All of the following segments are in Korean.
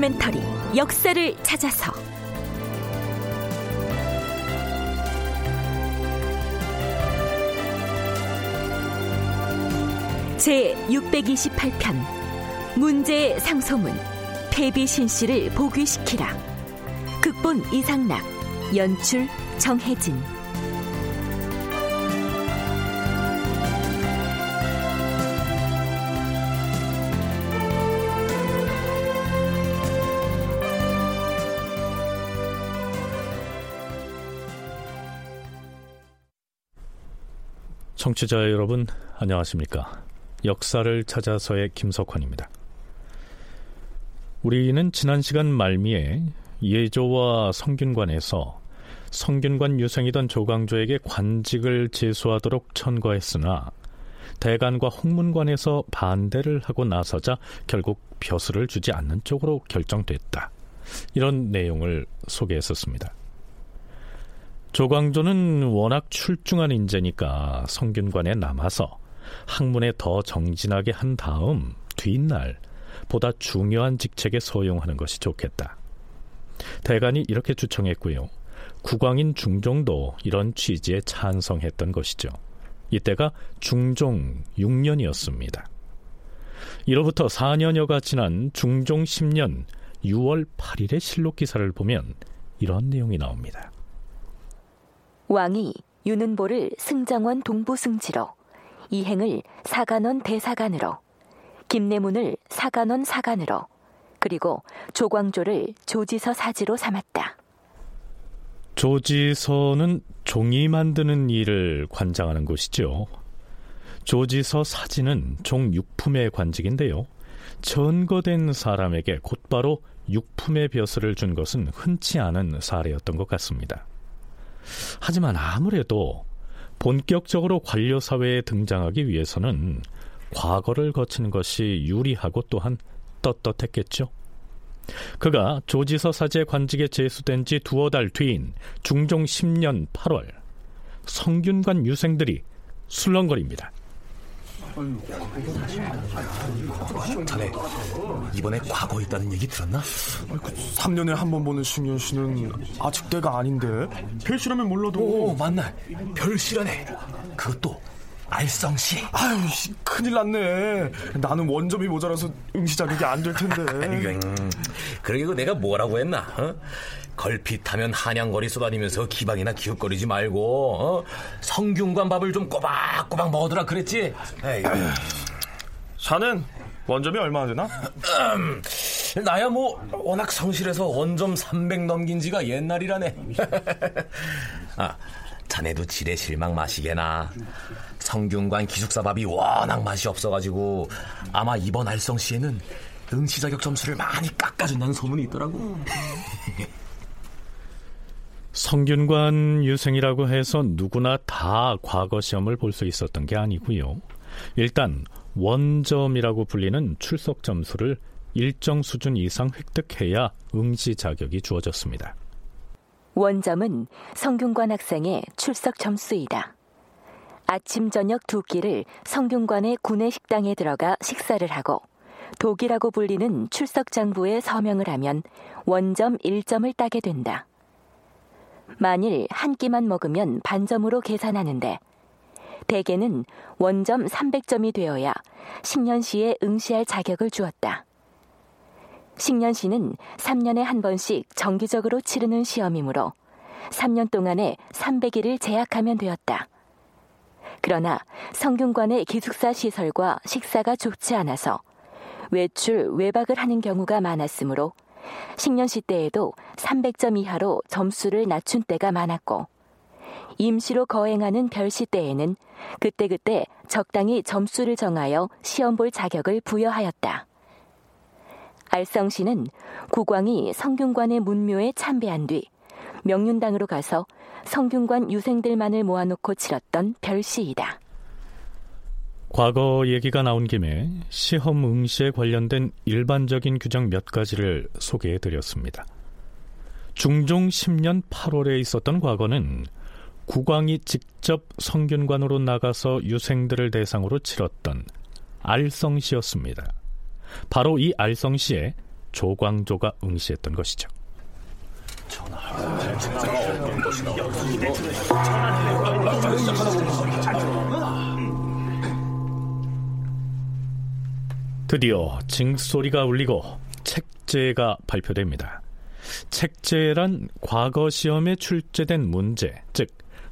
다큐멘터리 역사를 찾아서. 제 628편 문제의 상소문 폐비신 씨를 복위시키라. 극본 이상락 연출 정혜진 청취자 여러분 안녕하십니까 역사를 찾아서의 김석환입니다 우리는 지난 시간 말미에 예조와 성균관에서 성균관 유생이던 조광조에게 관직을 제수하도록 천거했으나 대관과 홍문관에서 반대를 하고 나서자 결국 벼슬을 주지 않는 쪽으로 결정됐다. 이런 내용을 소개했었습니다. 조광조는 워낙 출중한 인재니까 성균관에 남아서 학문에 더 정진하게 한 다음 뒷날 보다 중요한 직책에 소용하는 것이 좋겠다. 대간이 이렇게 주청했고요. 국왕인 중종도 이런 취지에 찬성했던 것이죠. 이때가 중종 6년이었습니다. 이로부터 4년여가 지난 중종 10년 6월 8일의 실록 기사를 보면 이런 내용이 나옵니다. 왕이 유는보를 승정원 동부승지로 이행을 사간원 대사관으로 김내문을 사간원 사관으로 그리고 조광조를 조지서 사지로 삼았다. 조지서는 종이 만드는 일을 관장하는 곳이죠. 조지서 사지는 종 육품의 관직인데요. 전거된 사람에게 곧바로 육품의 벼슬을 준 것은 흔치 않은 사례였던 것 같습니다. 하지만 아무래도 본격적으로 관료 사회에 등장하기 위해서는 과거를 거치는 것이 유리하고 또한 떳떳했겠죠. 그가 조지서 사제 관직에 제수된 지 두어 달 뒤인 중종 10년 8월 성균관 유생들이 술렁거립니다. 자네 이번에 과거 있다는 얘기 들었나? 3년에 한 번 보는 승현 씨는 아직 때가 아닌데. 별씨라면 몰라도. 오 맞나 별씨라네 그것도 알성씨. 아유 큰일 났네. 나는 원점이 모자라서 응시 자격이 안 될 텐데. 음, 그러게 내가 뭐라고 했나 어? 걸핏하면 한양거리 쏘다니면서 기방이나 기웃거리지 말고 어? 성균관 밥을 좀 꼬박꼬박 먹어두라 그랬지? 에이. 자넨 원점이 얼마나 되나? 음, 나야 뭐 워낙 성실해서 원점 300 넘긴 지가 옛날이라네. 아 자네도 지레 실망 마시게나 성균관 기숙사밥이 워낙 맛이 없어가지고 아마 이번 알성 시에는 응시 자격 점수를 많이 깎아준다는 소문이 있더라고 성균관 유생이라고 해서 누구나 다 과거 시험을 볼 수 있었던 게 아니고요. 일단 원점이라고 불리는 출석 점수를 일정 수준 이상 획득해야 응시 자격이 주어졌습니다. 원점은 성균관 학생의 출석 점수이다. 아침 저녁 두 끼를 성균관의 구내 식당에 들어가 식사를 하고 독이라고 불리는 출석 장부에 서명을 하면 원점 1점을 따게 된다. 만일 한 끼만 먹으면 반점으로 계산하는데 대개는 원점 300점이 되어야 식년시에 응시할 자격을 주었다. 식년시는 3년에 한 번씩 정기적으로 치르는 시험이므로 3년 동안에 300일을 제약하면 되었다. 그러나 성균관의 기숙사 시설과 식사가 좋지 않아서 외출, 외박을 하는 경우가 많았으므로 식년시 때에도 300점 이하로 점수를 낮춘 때가 많았고 임시로 거행하는 별시 때에는 그때그때 적당히 점수를 정하여 시험 볼 자격을 부여하였다. 알성시는 국왕이 성균관의 문묘에 참배한 뒤 명륜당으로 가서 성균관 유생들만을 모아놓고 치렀던 별시이다. 과거 얘기가 나온 김에 시험 응시에 관련된 일반적인 규정 몇 가지를 소개해 드렸습니다. 중종 10년 8월에 있었던 과거는 국왕이 직접 성균관으로 나가서 유생들을 대상으로 치렀던 알성시였습니다. 바로 이 알성시에 조광조가 응시했던 것이죠. 드디어 징소리가 울리고 책제가 발표됩니다. 책제란 과거 시험에 출제된 문제, 즉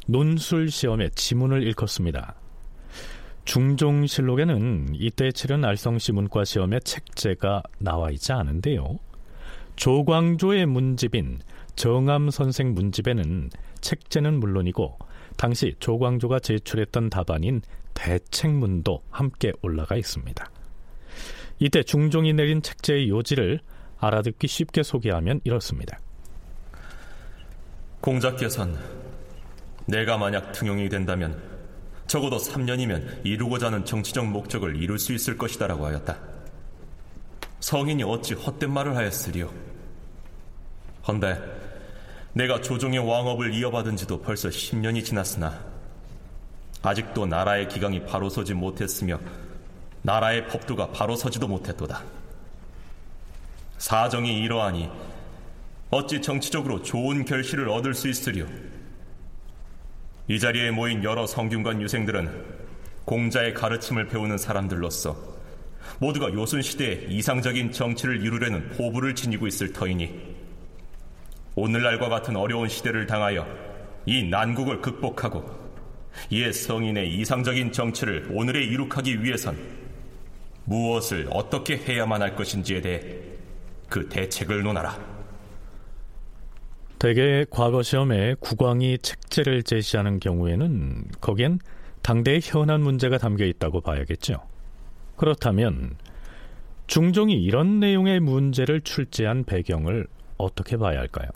논술 시험의 지문을 일컫습니다. 중종실록에는 이때 치른 알성시 문과 시험의 책제가 나와 있지 않은데요. 조광조의 문집인 정암 선생 문집에는 책제는 물론이고 당시 조광조가 제출했던 답안인 대책문도 함께 올라가 있습니다. 이때 중종이 내린 책제의 요지를 알아듣기 쉽게 소개하면 이렇습니다. 공자께서는 내가 만약 등용이 된다면 적어도 3년이면 이루고자 하는 정치적 목적을 이룰 수 있을 것이다라고 하였다. 성인이 어찌 헛된 말을 하였으리요. 헌데 내가 조종의 왕업을 이어받은 지도 벌써 10년이 지났으나 아직도 나라의 기강이 바로 서지 못했으며 나라의 법도가 바로 서지도 못했도다. 사정이 이러하니 어찌 정치적으로 좋은 결실을 얻을 수 있으리요. 이 자리에 모인 여러 성균관 유생들은 공자의 가르침을 배우는 사람들로서 모두가 요순 시대에 이상적인 정치를 이루려는 포부를 지니고 있을 터이니 오늘날과 같은 어려운 시대를 당하여 이 난국을 극복하고 이에 성인의 이상적인 정치를 오늘에 이룩하기 위해선 무엇을 어떻게 해야만 할 것인지에 대해 그 대책을 논하라. 대개 과거 시험에 국왕이 책제를 제시하는 경우에는 거기엔 당대의 현안 문제가 담겨 있다고 봐야겠죠. 그렇다면 중종이 이런 내용의 문제를 출제한 배경을 어떻게 봐야 할까요?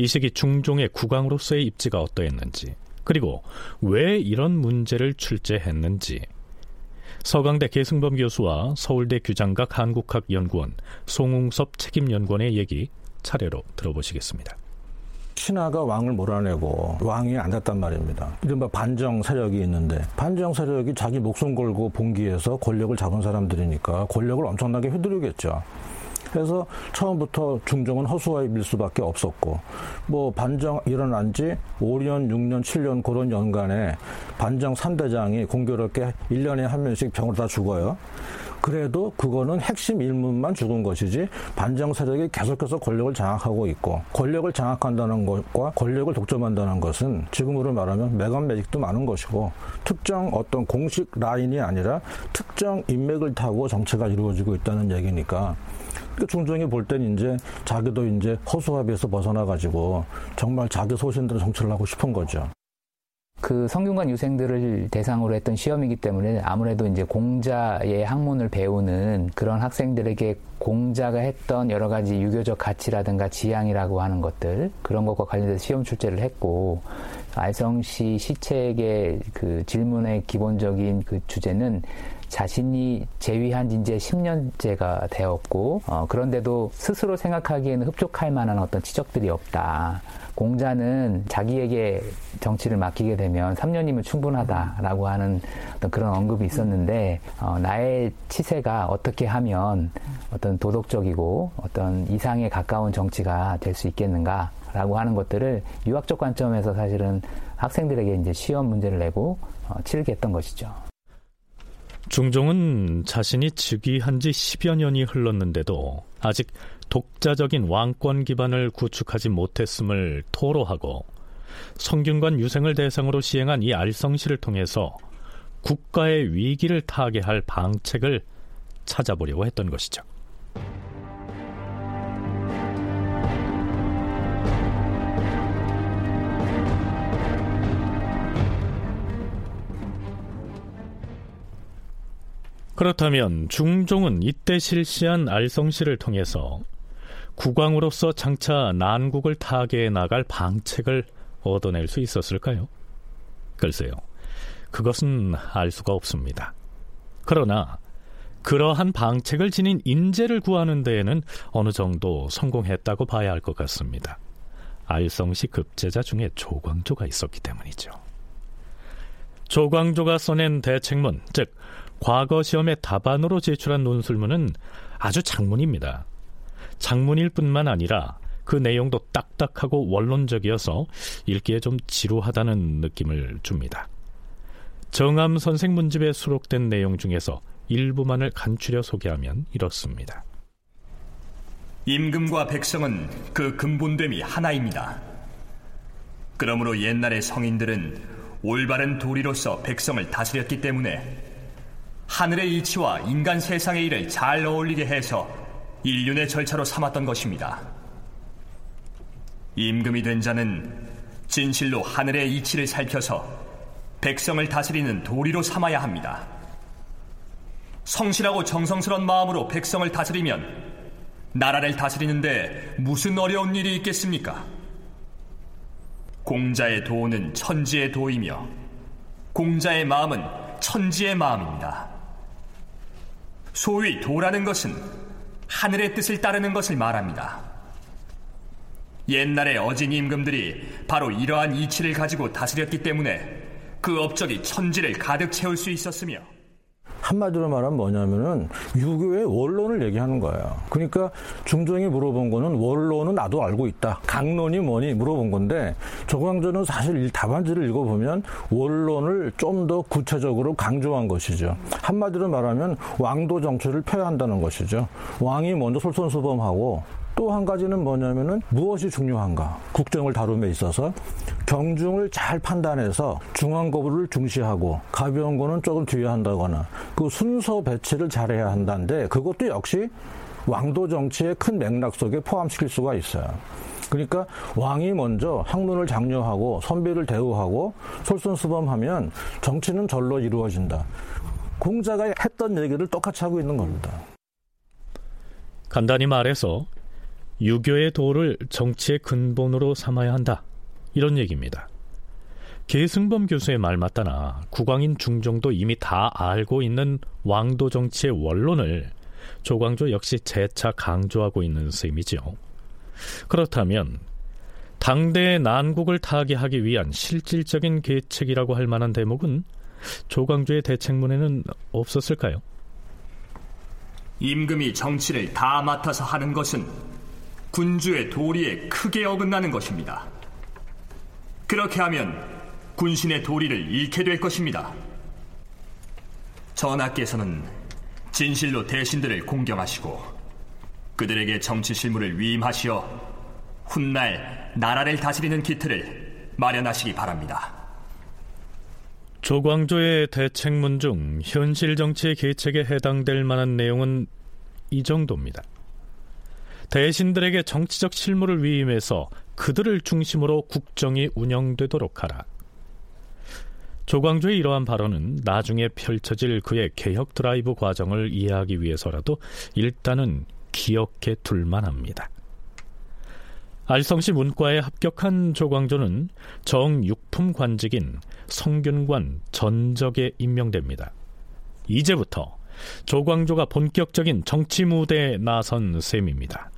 이 시기 중종의 국왕으로서의 입지가 어떠했는지, 그리고 왜 이런 문제를 출제했는지, 서강대 계승범 교수와 서울대 규장각 한국학연구원 송웅섭 책임연구원의 얘기 차례로 들어보시겠습니다. 신하가 왕을 몰아내고 왕이 앉았단 말입니다. 이른바 반정 세력이 있는데 반정 세력이 자기 목숨 걸고 봉기해서 권력을 잡은 사람들이니까 권력을 엄청나게 휘두르겠죠. 그래서 처음부터 중종은 허수아비 밀 수밖에 없었고 뭐 반정 일어난 지 5년, 6년, 7년 그런 연간에 반정 3대장이 공교롭게 1년에 한 명씩 병으로 다 죽어요. 그래도 그거는 핵심 일문만 죽은 것이지 반정 세력이 계속해서 권력을 장악하고 있고 권력을 장악한다는 것과 권력을 독점한다는 것은 지금으로 말하면 매간 매직도 많은 것이고 특정 어떤 공식 라인이 아니라 특정 인맥을 타고 정체가 이루어지고 있다는 얘기니까 그 중종이 볼 때는 이제 자기도 이제 허수아비에서 벗어나 가지고 정말 자기 소신대로 정치를 하고 싶은 거죠. 그 성균관 유생들을 대상으로 했던 시험이기 때문에 아무래도 이제 공자의 학문을 배우는 그런 학생들에게 공자가 했던 여러 가지 유교적 가치라든가 지향이라고 하는 것들 그런 것과 관련돼서 시험 출제를 했고 알성시 시책의 그 질문의 기본적인 그 주제는 자신이 재위한 지 이제 10년째가 되었고 어, 그런데도 스스로 생각하기에는 흡족할 만한 어떤 지적들이 없다. 공자는 자기에게 정치를 맡기게 되면 3년이면 충분하다라고 하는 어떤 그런 언급이 있었는데 어, 나의 치세가 어떻게 하면 어떤 도덕적이고 어떤 이상에 가까운 정치가 될 수 있겠는가 라고 하는 것들을 유학적 관점에서 사실은 학생들에게 이제 시험 문제를 내고 어, 치르게 했던 것이죠. 중종은 자신이 즉위한 지 10여 년이 흘렀는데도 아직 독자적인 왕권 기반을 구축하지 못했음을 토로하고 성균관 유생을 대상으로 시행한 이 알성시를 통해서 국가의 위기를 타개할 방책을 찾아보려고 했던 것이죠. 그렇다면 중종은 이때 실시한 알성시를 통해서 국왕으로서 장차 난국을 타개해 나갈 방책을 얻어낼 수 있었을까요? 글쎄요. 그것은 알 수가 없습니다. 그러나 그러한 방책을 지닌 인재를 구하는 데에는 어느 정도 성공했다고 봐야 할 것 같습니다. 알성시 급제자 중에 조광조가 있었기 때문이죠. 조광조가 써낸 대책문, 즉 과거 시험의 답안으로 제출한 논술문은 아주 장문입니다. 장문일 뿐만 아니라 그 내용도 딱딱하고 원론적이어서 읽기에 좀 지루하다는 느낌을 줍니다. 정암 선생 문집에 수록된 내용 중에서 일부만을 간추려 소개하면 이렇습니다. 임금과 백성은 그 근본됨이 하나입니다. 그러므로 옛날의 성인들은 올바른 도리로서 백성을 다스렸기 때문에 하늘의 이치와 인간 세상의 일을 잘 어울리게 해서 인륜의 절차로 삼았던 것입니다. 임금이 된 자는 진실로 하늘의 이치를 살펴서 백성을 다스리는 도리로 삼아야 합니다. 성실하고 정성스런 마음으로 백성을 다스리면 나라를 다스리는데 무슨 어려운 일이 있겠습니까? 공자의 도는 천지의 도이며 공자의 마음은 천지의 마음입니다. 소위 도라는 것은 하늘의 뜻을 따르는 것을 말합니다. 옛날에 어진 임금들이 바로 이러한 이치를 가지고 다스렸기 때문에 그 업적이 천지를 가득 채울 수 있었으며 한마디로 말하면 뭐냐면은 유교의 원론을 얘기하는 거예요. 그러니까 중종이 물어본 거는 원론은 나도 알고 있다. 강론이 뭐니 물어본 건데 조광조는 사실 답안지를 읽어보면 원론을 좀 더 구체적으로 강조한 것이죠. 한마디로 말하면 왕도 정치를 펴야한다는 것이죠. 왕이 먼저 솔선수범하고 또 한 가지는 뭐냐면은 무엇이 중요한가 국정을 다룸에 있어서 경중을 잘 판단해서 중앙 거부를 중시하고 가벼운 거는 조금 뒤에 한다거나 그 순서 배치를 잘해야 한다는데 그것도 역시 왕도 정치의 큰 맥락 속에 포함시킬 수가 있어요. 그러니까 왕이 먼저 학문을 장려하고 선비를 대우하고 솔선수범하면 정치는 절로 이루어진다. 공자가 했던 얘기를 똑같이 하고 있는 겁니다. 간단히 말해서 유교의 도를 정치의 근본으로 삼아야 한다. 이런 얘기입니다. 계승범 교수의 말 맞다나 국왕인 중종도 이미 다 알고 있는 왕도 정치의 원론을 조광조 역시 재차 강조하고 있는 셈이죠. 그렇다면 당대의 난국을 타개하기 위한 실질적인 계책이라고 할 만한 대목은 조광조의 대책문에는 없었을까요? 임금이 정치를 다 맡아서 하는 것은 군주의 도리에 크게 어긋나는 것입니다. 그렇게 하면 군신의 도리를 잃게 될 것입니다. 전하께서는 진실로 대신들을 공경하시고 그들에게 정치 실무를 위임하시어 훗날 나라를 다스리는 기틀을 마련하시기 바랍니다. 조광조의 대책문 중 현실 정치의 계책에 해당될 만한 내용은 이 정도입니다. 대신들에게 정치적 실무를 위임해서 그들을 중심으로 국정이 운영되도록 하라. 조광조의 이러한 발언은 나중에 펼쳐질 그의 개혁 드라이브 과정을 이해하기 위해서라도 일단은 기억해 둘만 합니다. 알성시 문과에 합격한 조광조는 정육품 관직인 성균관 전적에 임명됩니다. 이제부터 조광조가 본격적인 정치 무대에 나선 셈입니다.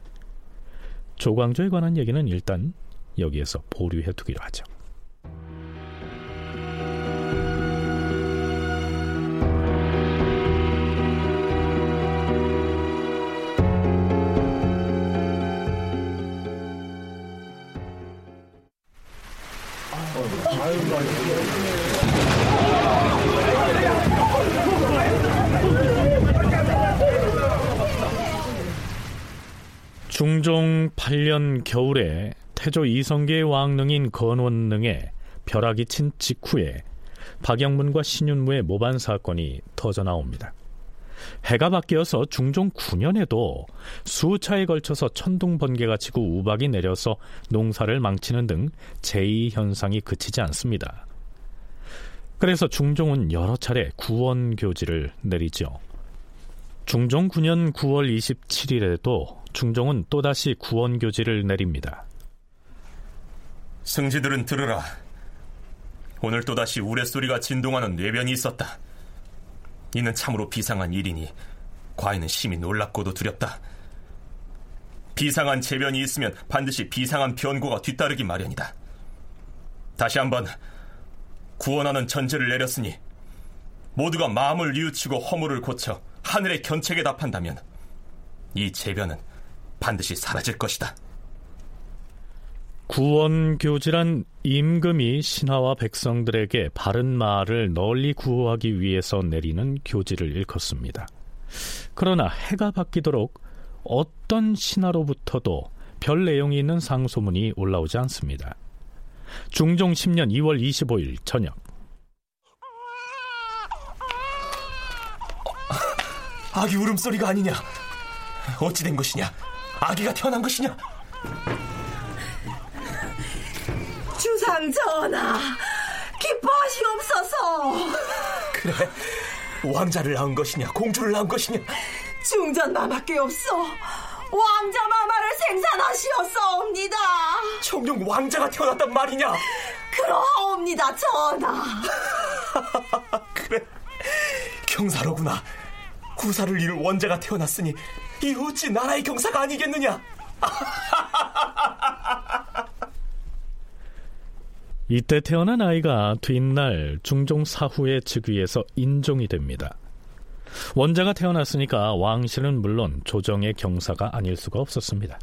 조광조에 관한 얘기는 일단 여기에서 보류해 두기로 하죠. 중종 8년 겨울에 태조 이성계의 왕릉인 건원릉에 벼락이 친 직후에 박영문과 신윤무의 모반 사건이 터져 나옵니다. 해가 바뀌어서 중종 9년에도 수차에 걸쳐서 천둥 번개가 치고 우박이 내려서 농사를 망치는 등 제2 현상이 그치지 않습니다. 그래서 중종은 여러 차례 구원 교지를 내리죠. 중종 9년 9월 27일에도 중종은 또다시 구원교지를 내립니다. 승지들은 들으라. 오늘 또다시 우레소리가 진동하는 뇌변이 있었다. 이는 참으로 비상한 일이니 과인은 심히 놀랍고도 두렵다. 비상한 재변이 있으면 반드시 비상한 변고가 뒤따르기 마련이다. 다시 한번 구원하는 전제를 내렸으니 모두가 마음을 뉘우치고 허물을 고쳐 하늘의 견책에 답한다면 이 재변은 반드시 사라질 것이다. 구원교지란 임금이 신하와 백성들에게 바른 말을 널리 구호하기 위해서 내리는 교지를 일컫습니다. 그러나 해가 바뀌도록 어떤 신하로부터도 별 내용이 있는 상소문이 올라오지 않습니다. 중종 10년 2월 25일 저녁 아기 울음소리가 아니냐? 어찌 된 것이냐? 아기가 태어난 것이냐? 주상 전하, 기뻐하시옵소서. 그래, 왕자를 낳은 것이냐, 공주를 낳은 것이냐? 중전 마마께 없어. 왕자 마마를 생산하시었사옵니다. 청룡 왕자가 태어났단 말이냐? 그러하옵니다, 전하. 그래, 경사로구나. 구사를 이룰 원자가 태어났으니 이 어찌 나라의 경사가 아니겠느냐? 이때 태어난 아이가 뒷날 중종 사후의 즉위에서 인종이 됩니다. 원자가 태어났으니까 왕실은 물론 조정의 경사가 아닐 수가 없었습니다.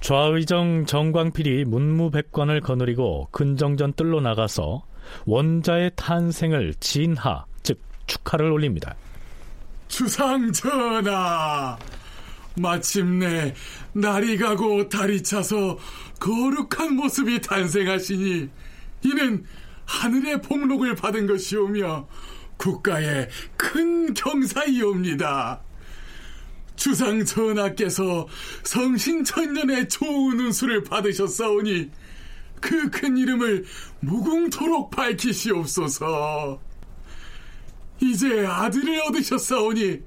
좌의정 정광필이 문무백관을 거느리고 근정전 뜰로 나가서 원자의 탄생을 진하, 즉 축하를 올립니다. 주상 전하, 마침내 날이 가고 달이 차서 거룩한 모습이 탄생하시니 이는 하늘의 복록을 받은 것이오며 국가의 큰 경사이옵니다. 주상 전하께서 성신천년의 좋은 운수를 받으셨사오니 그 큰 이름을 무궁토록 밝히시옵소서. 이제 아들을 얻으셨사오니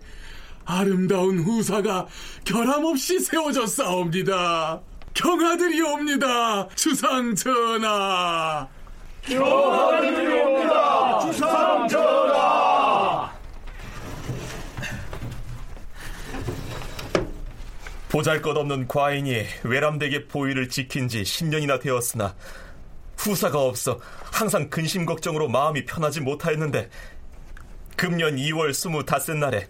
아름다운 후사가 결함없이 세워졌사옵니다. 경아들이옵니다, 주상 전하. 경아들이옵니다, 주상 전하. 보잘것없는 과인이 외람되게 보위를 지킨 지 10년이나 되었으나 후사가 없어 항상 근심 걱정으로 마음이 편하지 못하였는데 금년 2월 25 날에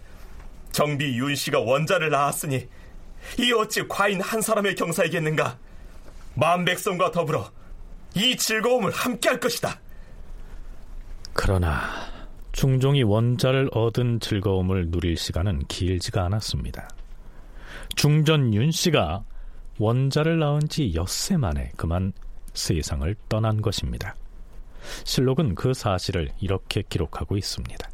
정비 윤 씨가 원자를 낳았으니 이 어찌 과인 한 사람의 경사이겠는가? 만 백성과 더불어 이 즐거움을 함께할 것이다. 그러나 중종이 원자를 얻은 즐거움을 누릴 시간은 길지가 않았습니다. 중전 윤 씨가 원자를 낳은 지 엿새 만에 그만 세상을 떠난 것입니다. 실록은 그 사실을 이렇게 기록하고 있습니다.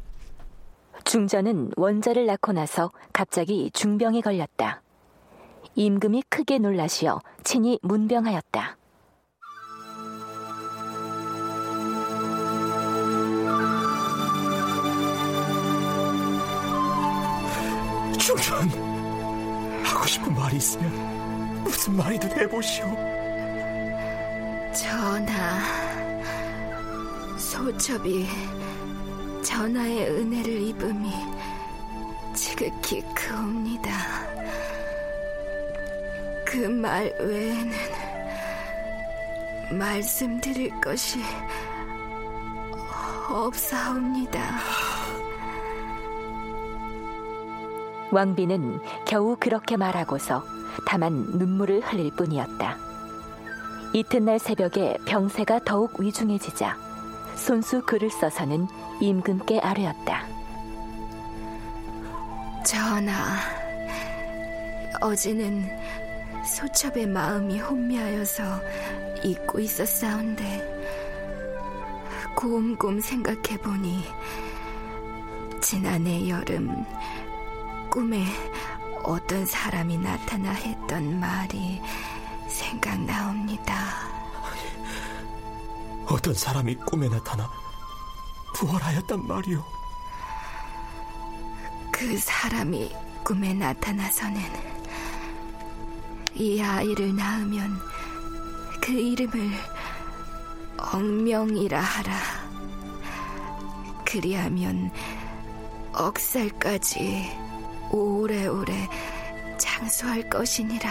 중전은 원자를 낳고 나서 갑자기 중병에 걸렸다. 임금이 크게 놀라시어 친히 문병하였다. 중전, 하고 싶은 말이 있으면 무슨 말이든 해보시오. 전하, 소첩이 전하의 은혜를 입음이 지극히 크옵니다. 그 말 외에는 말씀드릴 것이 없사옵니다. 왕비는 겨우 그렇게 말하고서 다만 눈물을 흘릴 뿐이었다. 이튿날 새벽에 병세가 더욱 위중해지자 손수 글을 써서는 임금께 아뢰었다. 전하, 어제는 소첩의 마음이 혼미하여서 잊고 있었사온데 곰곰 생각해보니 지난해 여름 꿈에 어떤 사람이 나타나 했던 말이 생각나옵니다. 어떤 사람이 꿈에 나타나 부활하였단 말이오. 그 사람이 꿈에 나타나서는 이 아이를 낳으면 그 이름을 억명이라 하라. 그리하면 억살까지 오래오래 장수할 것이니라.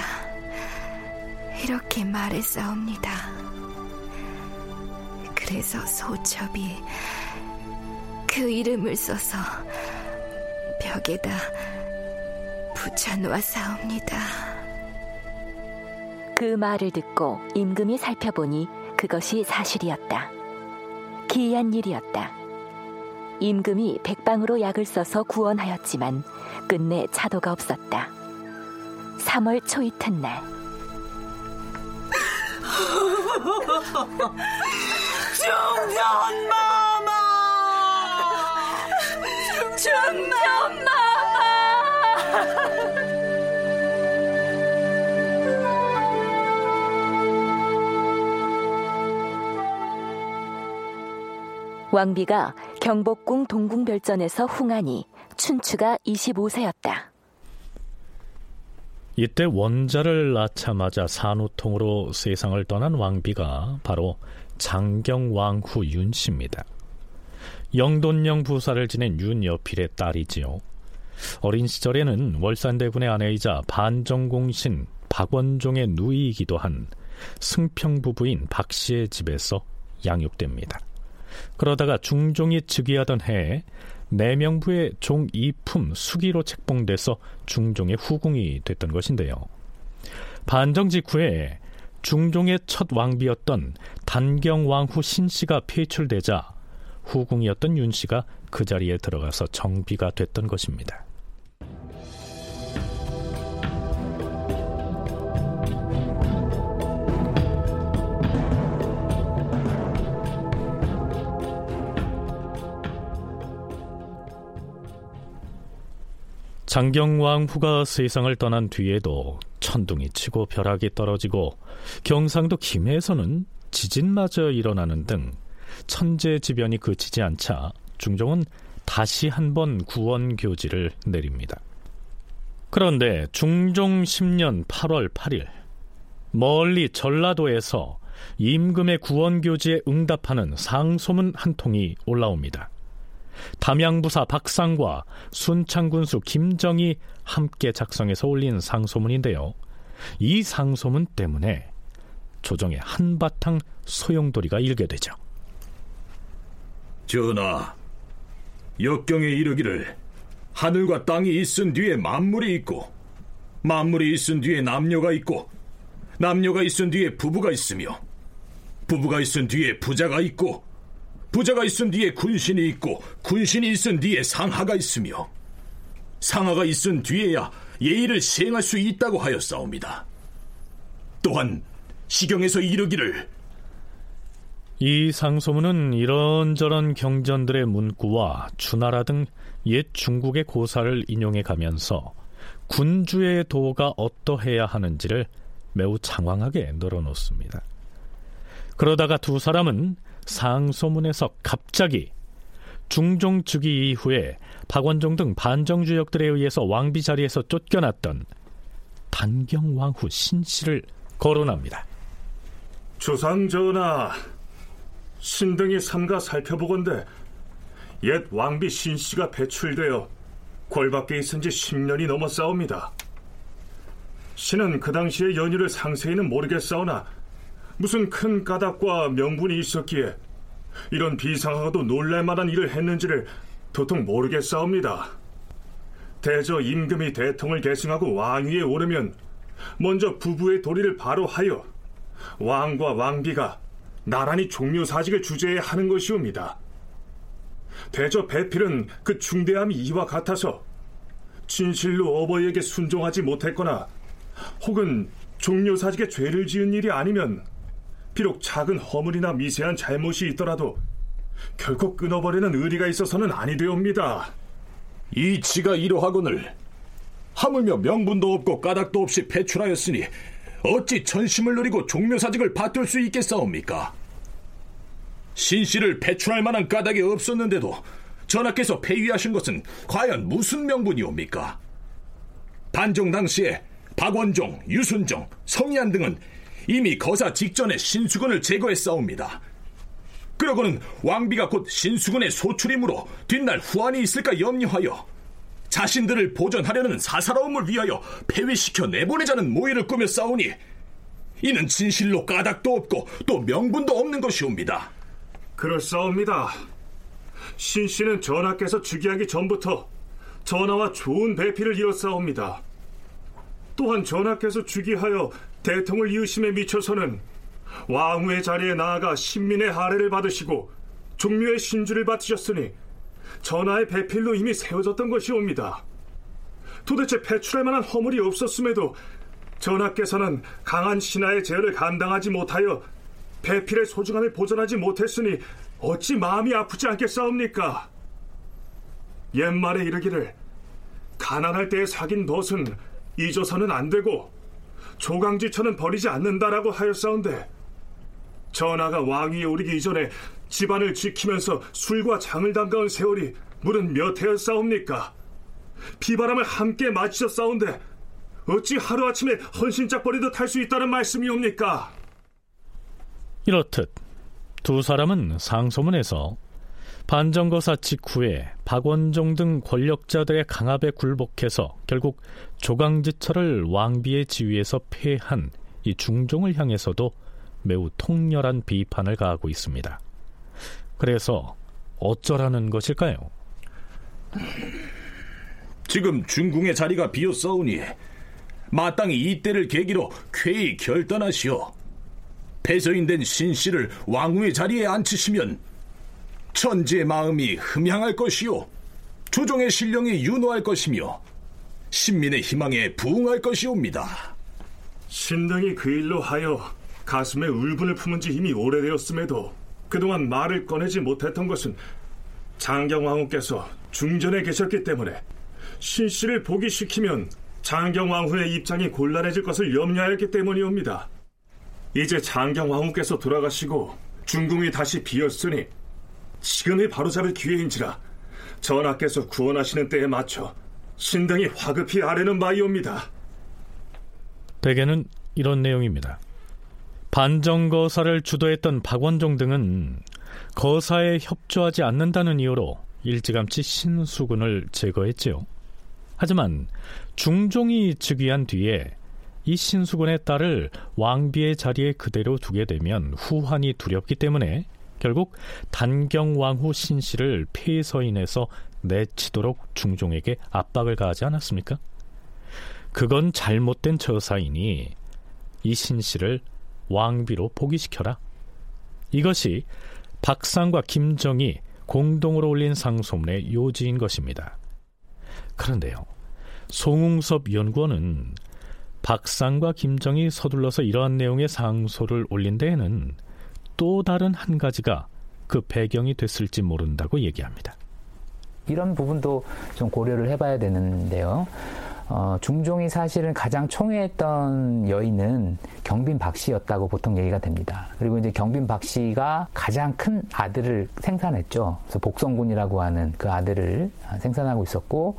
이렇게 말했사옵니다. 그래서 소첩이 그 이름을 써서 벽에다 붙여놓았사옵니다. 그 말을 듣고 임금이 살펴보니 그것이 사실이었다. 기이한 일이었다. 임금이 백방으로 약을 써서 구원하였지만 끝내 차도가 없었다. 3월 초 이튿날 중전마마! 중전마마! 왕비가 경복궁 동궁별전에서 흥하니 춘추가 25세였다. 이때 원자를 낳자마자 산후통으로 세상을 떠난 왕비가 바로 장경왕후 윤씨입니다. 영돈령 부사를 지낸 윤여필의 딸이지요. 어린 시절에는 월산대군의 아내이자 반정공신 박원종의 누이이기도 한 승평 부부인 박씨의 집에서 양육됩니다. 그러다가 중종이 즉위하던 해에 내명부의 종 이품 수기로 책봉돼서 중종의 후궁이 됐던 것인데요. 반정 직후에 중종의 첫 왕비였던 단경왕후 신씨가 폐출되자 후궁이었던 윤씨가 그 자리에 들어가서 정비가 됐던 것입니다. 장경왕 후가 세상을 떠난 뒤에도 천둥이 치고 벼락이 떨어지고 경상도 김해에서는 지진마저 일어나는 등 천재지변이 그치지 않자 중종은 다시 한번 구원교지를 내립니다. 그런데 중종 10년 8월 8일 멀리 전라도에서 임금의 구원교지에 응답하는 상소문 한 통이 올라옵니다. 담양부사 박상과 순창군수 김정이 함께 작성해서 올린 상소문인데요. 이 상소문 때문에 조정의 한바탕 소용돌이가 일게 되죠. 전하, 역경에 이르기를 하늘과 땅이 있은 뒤에 만물이 있고 만물이 있은 뒤에 남녀가 있고 남녀가 있은 뒤에 부부가 있으며 부부가 있은 뒤에 부자가 있고 부자가 있은 뒤에 군신이 있고 군신이 있은 뒤에 상하가 있으며 상하가 있은 뒤에야 예의를 시행할 수 있다고 하였사옵니다. 또한 시경에서 이르기를 이 상소문은 이런저런 경전들의 문구와 주나라 등 옛 중국의 고사를 인용해 가면서 군주의 도가 어떠해야 하는지를 매우 장황하게 늘어놓습니다. 그러다가 두 사람은 상소문에서 갑자기 중종 즉위 이후에 박원종 등 반정주역들에 의해서 왕비 자리에서 쫓겨났던 단경왕후 신씨를 거론합니다. 주상 전하, 신등이 삼가 살펴보건대 옛 왕비 신씨가 배출되어 궐 밖에 있은 지 10년이 넘었사옵니다. 신은 그 당시의 연유를 상세히는 모르겠사오나 무슨 큰 까닭과 명분이 있었기에 이런 비상하고도 놀랄만한 일을 했는지를 도통 모르겠사옵니다. 대저 임금이 대통을 계승하고 왕위에 오르면 먼저 부부의 도리를 바로 하여 왕과 왕비가 나란히 종묘사직을 주재해 하는 것이옵니다. 대저 배필은 그 중대함이 이와 같아서 진실로 어버이에게 순종하지 못했거나 혹은 종묘사직에 죄를 지은 일이 아니면 비록 작은 허물이나 미세한 잘못이 있더라도 결코 끊어버리는 의리가 있어서는 아니 되옵니다. 이치가 이러하거늘 하물며 명분도 없고 까닭도 없이 배출하였으니 어찌 전심을 누리고 종묘사직을 받들 수 있겠사옵니까? 신씨를 배출할 만한 까닭이 없었는데도 전하께서 폐위하신 것은 과연 무슨 명분이옵니까? 반정 당시에 박원종, 유순종, 성희안 등은 이미 거사 직전에 신수군을 제거했사옵니다. 그러고는 왕비가 곧 신수군의 소출이므로 뒷날 후환이 있을까 염려하여 자신들을 보존하려는 사사로움을 위하여 폐위시켜 내보내자는 모의를 꾸며 싸우니 이는 진실로 까닭도 없고 또 명분도 없는 것이옵니다. 그럴싸옵니다. 신 씨는 전하께서 즉위하기 전부터 전하와 좋은 배필을 이었사옵니다. 또한 전하께서 즉위하여 대통을 이으심에 미쳐서는 왕후의 자리에 나아가 신민의 하례를 받으시고 종묘의 신주를 받으셨으니 전하의 배필로 이미 세워졌던 것이옵니다. 도대체 배출할 만한 허물이 없었음에도 전하께서는 강한 신하의 제어를 감당하지 못하여 배필의 소중함을 보존하지 못했으니 어찌 마음이 아프지 않겠사옵니까? 옛말에 이르기를 가난할 때에 사귄 덫은 잊어서는 안 되고 조강지처는 버리지 않는다라고 하였사온데 전하가 왕위에 오르기 이전에 집안을 지키면서 술과 장을 담가온 세월이 무슨 몇 해였사옵니까? 비바람을 함께 맞으셨사온데 어찌 하루아침에 헌신짝 버리듯 할 수 있다는 말씀이옵니까? 이렇듯 두 사람은 상소문에서 반정거사 직후에 박원종 등 권력자들의 강압에 굴복해서 결국 조강지처를 왕비의 지위에서 폐한 이 중종을 향해서도 매우 통렬한 비판을 가하고 있습니다. 그래서 어쩌라는 것일까요? 지금 중궁의 자리가 비었사오니 마땅히 이때를 계기로 쾌히 결단하시오. 폐서인된 신씨를 왕후의 자리에 앉히시면 천지의 마음이 흠향할 것이요 조정의 신령이 윤호할 것이며 신민의 희망에 부응할 것이옵니다. 신등이 그 일로 하여 가슴에 울분을 품은 지 이미 오래되었음에도 그동안 말을 꺼내지 못했던 것은 장경왕후께서 중전에 계셨기 때문에 신씨를 복위시키면 장경왕후의 입장이 곤란해질 것을 염려하였기 때문이옵니다. 이제 장경왕후께서 돌아가시고 중궁이 다시 비었으니 지금이 바로잡을 기회인지라 전하께서 구원하시는 때에 맞춰 신등이 화급히 아래는 바이옵니다. 대개는 이런 내용입니다. 반정거사를 주도했던 박원종 등은 거사에 협조하지 않는다는 이유로 일찌감치 신수군을 제거했지요. 하지만 중종이 즉위한 뒤에 이 신수군의 딸을 왕비의 자리에 그대로 두게 되면 후환이 두렵기 때문에 결국 단경왕후 신씨를 폐서인에서 내치도록 중종에게 압박을 가하지 않았습니까? 그건 잘못된 처사이니 이 신씨를 왕비로 복위시켜라. 이것이 박상과 김정이 공동으로 올린 상소문의 요지인 것입니다. 그런데요, 송웅섭 연구원은 박상과 김정이 서둘러서 이러한 내용의 상소를 올린 데에는 또 다른 한 가지가 그 배경이 됐을지 모른다고 얘기합니다. 이런 부분도 좀 고려를 해봐야 되는데요. 어, 중종이 사실은 가장 총애했던 여인은 경빈 박 씨였다고 보통 얘기가 됩니다. 그리고 이제 경빈 박 씨가 가장 큰 아들을 생산했죠. 그래서 복성군이라고 하는 그 아들을 생산하고 있었고,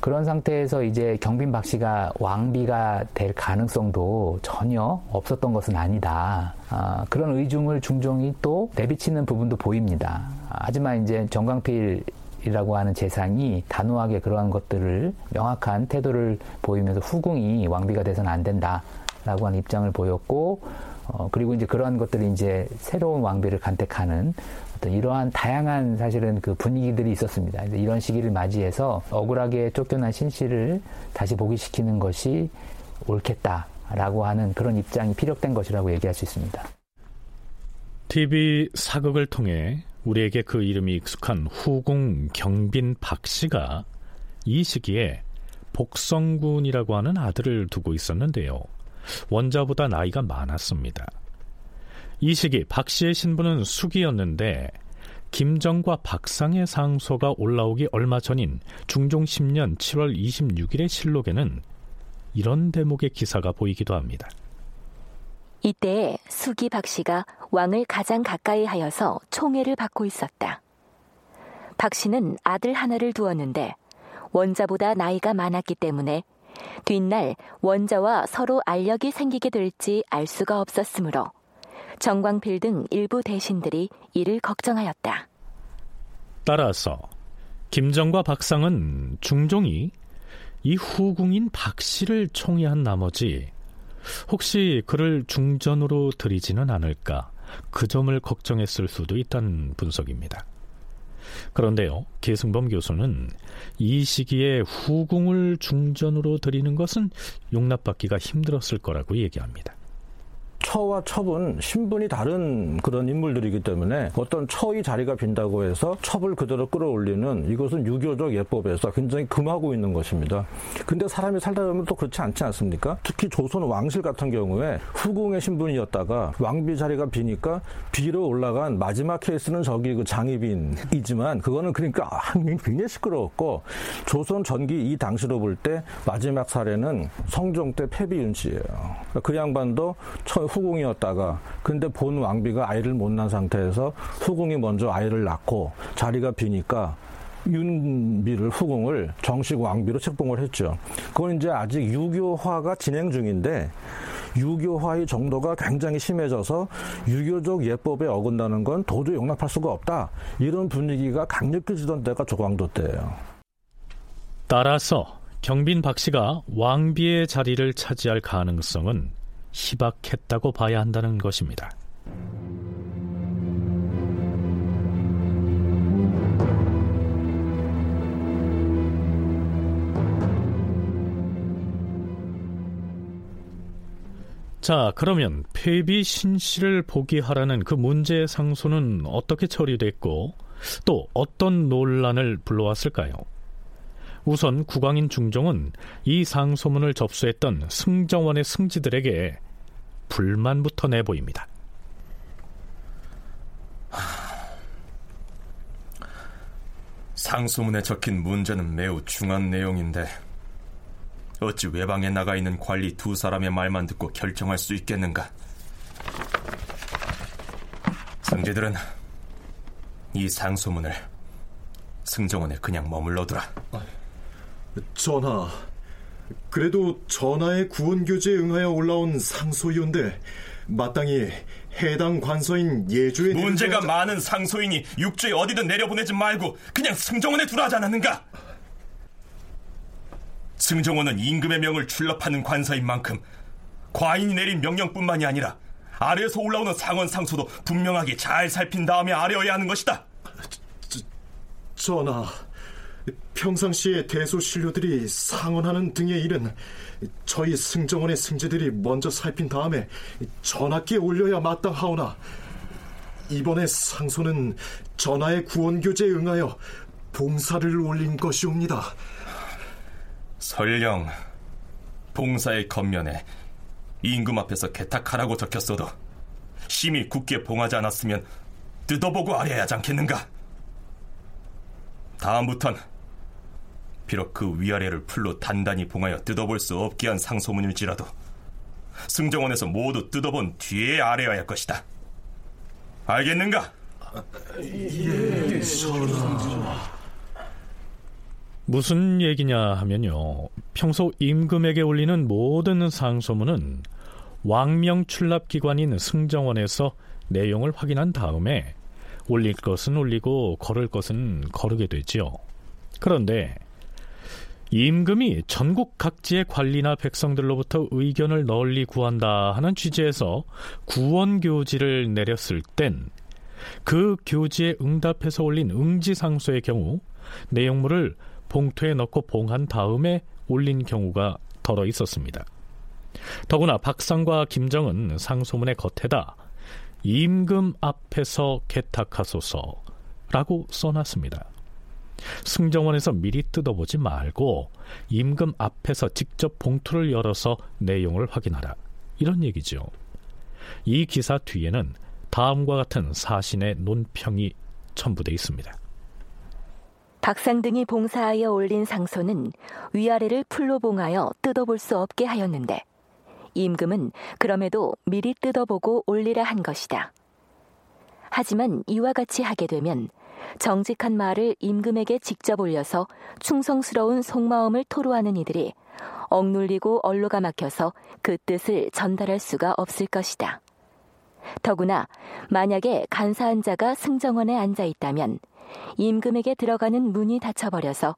그런 상태에서 이제 경빈 박 씨가 왕비가 될 가능성도 전혀 없었던 것은 아니다. 아, 그런 의중을 중종이 또 내비치는 부분도 보입니다. 아, 하지만 이제 정광필 이라고 하는 재상이 단호하게 그러한 것들을 명확한 태도를 보이면서 후궁이 왕비가 돼서는 안 된다라고 하는 입장을 보였고 어, 그리고 이제 그러한 것들이 이제 새로운 왕비를 간택하는 어떤 이러한 다양한 사실은 그 분위기들이 있었습니다. 이런 시기를 맞이해서 억울하게 쫓겨난 신씨를 다시 복위시키는 것이 옳겠다라고 하는 그런 입장이 피력된 것이라고 얘기할 수 있습니다. TV 사극을 통해 우리에게 그 이름이 익숙한 후궁 경빈 박 씨가 이 시기에 복성군이라고 하는 아들을 두고 있었는데요. 원자보다 나이가 많았습니다. 이 시기 박 씨의 신부는 숙이었는데 김정과 박상의 상소가 올라오기 얼마 전인 중종 10년 7월 26일의 실록에는 이런 대목의 기사가 보이기도 합니다. 이때에 수기 박 씨가 왕을 가장 가까이 하여서 총애를 받고 있었다. 박 씨는 아들 하나를 두었는데 원자보다 나이가 많았기 때문에 뒷날 원자와 서로 알력이 생기게 될지 알 수가 없었으므로 정광필 등 일부 대신들이 이를 걱정하였다. 따라서 김정과 박상은 중종이 이 후궁인 박씨를 총애한 나머지 혹시 그를 중전으로 들이지는 않을까 그 점을 걱정했을 수도 있다는 분석입니다. 그런데요, 계승범 교수는 이 시기에 후궁을 중전으로 들이는 것은 용납받기가 힘들었을 거라고 얘기합니다. 처와 첩은 신분이 다른 그런 인물들이기 때문에 어떤 처의 자리가 빈다고 해서 첩을 그대로 끌어올리는 이것은 유교적 예법에서 굉장히 금하고 있는 것입니다. 근데 사람이 살다 보면 또 그렇지 않지 않습니까? 특히 조선 왕실 같은 경우에 후궁의 신분이었다가 왕비 자리가 비니까 비로 올라간 마지막 케이스는 저기 그 장희빈이지만 그거는 그러니까 굉장히 시끄러웠고 조선 전기 이 당시로 볼 때 마지막 사례는 성종 때 패비윤 씨예요. 그 양반도 처 후궁이었다가 근데 본 왕비가 아이를 못 낳은 상태에서 후궁이 먼저 아이를 낳고 자리가 비니까 윤비를 후궁을 정식 왕비로 책봉을 했죠. 그건 이제 아직 유교화가 진행 중인데 유교화의 정도가 굉장히 심해져서 유교적 예법에 어긋나는 건 도저히 용납할 수가 없다. 이런 분위기가 강력해지던 때가 조광도 때예요. 따라서 경빈 박 씨가 왕비의 자리를 차지할 가능성은 희박했다고 봐야 한다는 것입니다. 자, 그러면 폐비 신씨를 포기하라는 그 문제의 상소는 어떻게 처리됐고 또 어떤 논란을 불러왔을까요? 우선 국왕인 중종은 이 상소문을 접수했던 승정원의 승지들에게 불만부터 내보입니다. 상소문에 적힌 문제는 매우 중한 내용인데 어찌 외방에 나가 있는 관리 두 사람의 말만 듣고 결정할 수 있겠는가? 승지들은 이 상소문을 승정원에 그냥 머물러두라. 전하, 그래도 전하의 구원교제에 응하여 올라온 상소이온데 마땅히 해당 관서인 예주에 문제가 많은 상소인이 육주에 어디든 내려보내지 말고 그냥 승정원에 두라 하지 않았는가? 승정원은 임금의 명을 출납하는 관사인 만큼 과인이 내린 명령뿐만이 아니라 아래에서 올라오는 상원 상소도 분명하게 잘 살핀 다음에 아래어야 하는 것이다. 저, 전하, 평상시에 대소신료들이 상언하는 등의 일은 저희 승정원의 승제들이 먼저 살핀 다음에 전하께 올려야 마땅하오나 이번에 상소는 전하의 구원교제에 응하여 봉사를 올린 것이옵니다. 설령 봉사의 겉면에 임금 앞에서 개탁하라고 적혔어도 심히 굳게 봉하지 않았으면 뜯어보고 아려야 하지 않겠는가? 다음부턴 비록 그 위아래를 풀로 단단히 봉하여 뜯어볼 수 없게 한 상소문일지라도 승정원에서 모두 뜯어본 뒤에 아래야 할 것이다. 알겠는가? 예, 전하. 무슨 얘기냐 하면요. 평소 임금에게 올리는 모든 상소문은 왕명 출납 기관인 승정원에서 내용을 확인한 다음에 올릴 것은 올리고 거를 것은 거르게 되지요. 그런데 임금이 전국 각지의 관리나 백성들로부터 의견을 널리 구한다 하는 취지에서 구원 교지를 내렸을 땐 그 교지에 응답해서 올린 응지상소의 경우 내용물을 봉투에 넣고 봉한 다음에 올린 경우가 덜어 있었습니다. 더구나 박상과 김정은 상소문의 겉에다 임금 앞에서 개탁하소서라고 써놨습니다. 승정원에서 미리 뜯어보지 말고 임금 앞에서 직접 봉투를 열어서 내용을 확인하라. 이런 얘기죠. 이 기사 뒤에는 다음과 같은 사신의 논평이 첨부되어 있습니다. 박상 등이 봉사하여 올린 상소는 위아래를 풀로 봉하여 뜯어볼 수 없게 하였는데 임금은 그럼에도 미리 뜯어보고 올리라 한 것이다. 하지만 이와 같이 하게 되면 정직한 말을 임금에게 직접 올려서 충성스러운 속마음을 토로하는 이들이 억눌리고 언로가 막혀서 그 뜻을 전달할 수가 없을 것이다. 더구나 만약에 간사한 자가 승정원에 앉아 있다면 임금에게 들어가는 문이 닫혀버려서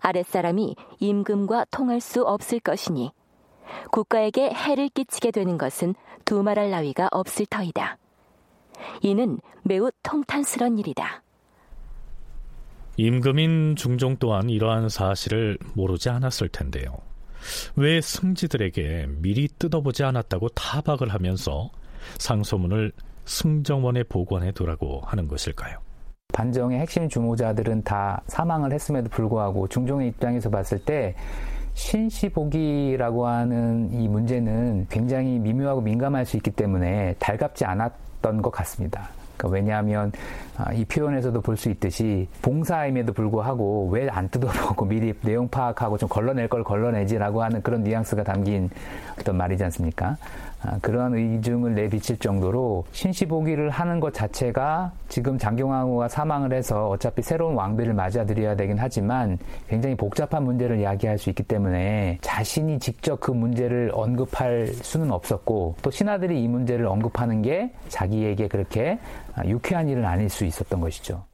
아랫사람이 임금과 통할 수 없을 것이니 국가에게 해를 끼치게 되는 것은 두말할 나위가 없을 터이다. 이는 매우 통탄스런 일이다. 임금인 중종 또한 이러한 사실을 모르지 않았을 텐데요. 왜 승지들에게 미리 뜯어보지 않았다고 타박을 하면서 상소문을 승정원에 보관해 두라고 하는 것일까요? 반정의 핵심 주모자들은 다 사망을 했음에도 불구하고 중종의 입장에서 봤을 때 신시복이라고 하는 이 문제는 굉장히 미묘하고 민감할 수 있기 때문에 달갑지 않았던 것 같습니다. 그러니까 왜냐하면 아, 이 표현에서도 볼 수 있듯이 봉사임에도 불구하고 왜 안 뜯어보고 미리 내용 파악하고 좀 걸러낼 걸 걸러내지라고 하는 그런 뉘앙스가 담긴 어떤 말이지 않습니까? 아, 그러한 의중을 내비칠 정도로 신시보기를 하는 것 자체가 지금 장경왕후가 사망을 해서 어차피 새로운 왕비를 맞아들여야 되긴 하지만 굉장히 복잡한 문제를 이야기할 수 있기 때문에 자신이 직접 그 문제를 언급할 수는 없었고 또 신하들이 이 문제를 언급하는 게 자기에게 그렇게 유쾌한 일은 아닐 수 있었던 것이죠.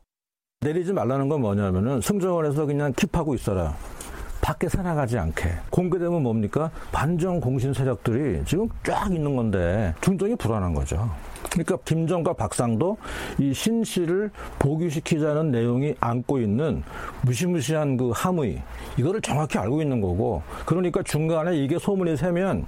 내리지 말라는 건 뭐냐면은 승정원에서 그냥 킵하고 있어라. 밖에 살아가지 않게. 공개되면 뭡니까? 반정 공신 세력들이 지금 쫙 있는 건데 중정이 불안한 거죠. 그러니까 김정과 박상도 이 신씨를 복위시키자는 내용이 안고 있는 무시무시한 그 함의 이거를 정확히 알고 있는 거고 그러니까 중간에 이게 소문이 새면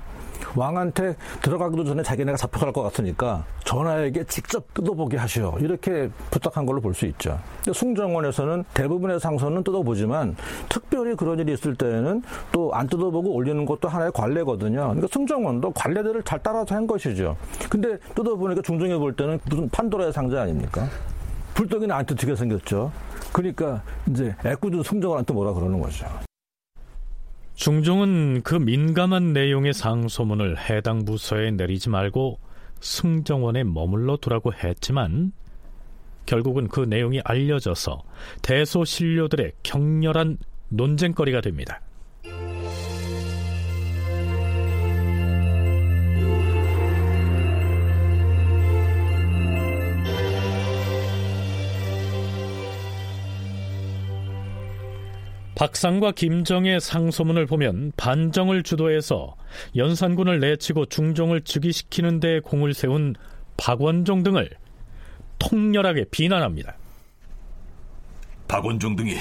왕한테 들어가기도 전에 자기네가 잡혀갈 것 같으니까 전하에게 직접 뜯어보게 하시오. 이렇게 부탁한 걸로 볼 수 있죠. 숭정원에서는 대부분의 상선은 뜯어보지만 특별히 그런 일이 있을 때에는 또 안 뜯어보고 올리는 것도 하나의 관례거든요. 그러니까 숭정원도 관례들을 잘 따라서 한 것이죠. 근데 뜯어보니까 중종이 볼 때는 무슨 판도라의 상자 아닙니까? 불떡이는 안 뜯기게 생겼죠. 그러니까 이제 애꿎은 숭정원한테 뭐라 그러는 거죠. 중종은 그 민감한 내용의 상소문을 해당 부서에 내리지 말고 승정원에 머물러 두라고 했지만 결국은 그 내용이 알려져서 대소신료들의 격렬한 논쟁거리가 됩니다. 박상과 김정의 상소문을 보면 반정을 주도해서 연산군을 내치고 중종을 즉위시키는 데 공을 세운 박원종 등을 통렬하게 비난합니다. 박원종 등이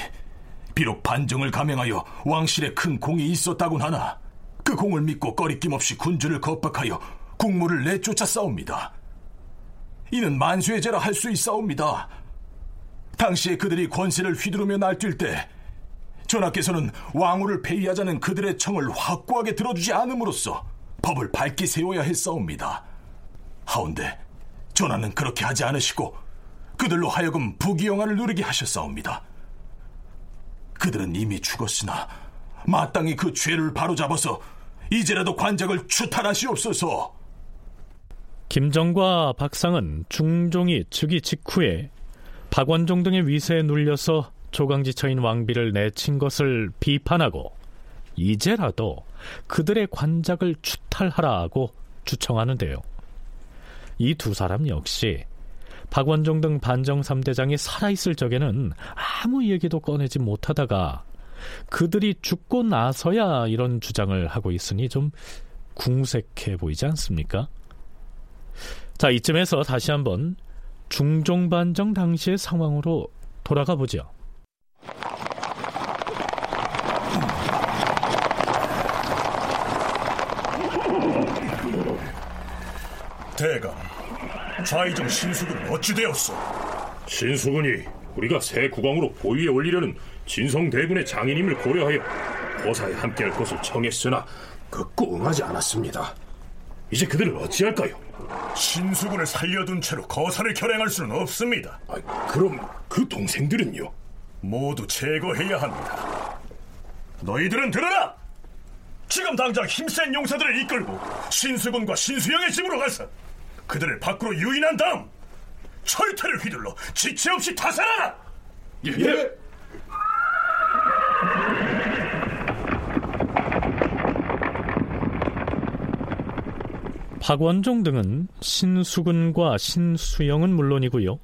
비록 반정을 감행하여 왕실에 큰 공이 있었다곤 하나 그 공을 믿고 꺼리낌 없이 군주를 겁박하여 국무를 내쫓아 싸웁니다. 이는 만수의 죄라 할 수 있사옵니다. 당시에 그들이 권세를 휘두르며 날뛸 때 전하께서는 왕후를 폐위하자는 그들의 청을 확고하게 들어주지 않음으로써 법을 밝게 세워야 했사옵니다. 하운데 전하는 그렇게 하지 않으시고 그들로 하여금 부귀영화를 누리게 하셨사옵니다. 그들은 이미 죽었으나 마땅히 그 죄를 바로잡아서 이제라도 관작을 추탈하시옵소서. 김정과 박상은 중종이 즉위 직후에 박원종 등의 위세에 눌려서 조강지처인 왕비를 내친 것을 비판하고 이제라도 그들의 관작을 추탈하라고 주청하는데요. 이 두 사람 역시 박원종 등 반정 3대장이 살아있을 적에는 아무 얘기도 꺼내지 못하다가 그들이 죽고 나서야 이런 주장을 하고 있으니 좀 궁색해 보이지 않습니까? 자, 이쯤에서 다시 한번 중종반정 당시의 상황으로 돌아가 보죠. 대감, 좌의정 신수군 어찌 되었소? 신수군이 우리가 새 국왕으로 보위에 올리려는 진성 대군의 장인임을 고려하여 거사에 함께할 것을 청했으나 극구 응하지 않았습니다. 이제 그들을 어찌할까요? 신수군을 살려둔 채로 거사를 결행할 수는 없습니다. 아, 그럼 그 동생들은요? 모두 제거해야 합니다. 너희들은 들어라! 지금 당장 힘센 용사들을 이끌고 신수군과 신수영의 집으로 가서 그들을 밖으로 유인한 다음 철퇴를 휘둘러 지체 없이 타살하라. 예. 예. 박원종 등은 신수군과 신수영은 물론이고요.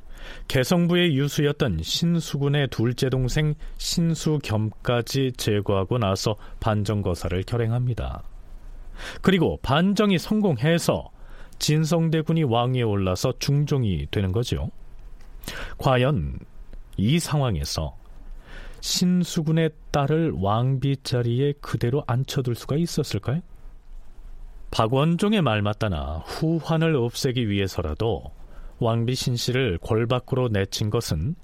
개성부의 유수였던 신수군의 둘째 동생 신수겸까지 제거하고 나서 반정거사를 결행합니다. 그리고 반정이 성공해서 진성대군이 왕위에 올라서 중종이 되는 거죠. 과연 이 상황에서 신수군의 딸을 왕비 자리에 그대로 앉혀둘 수가 있었을까요? 박원종의 말 맞다나 후환을 없애기 위해서라도 왕비 신 씨를 골 밖으로 내친 것은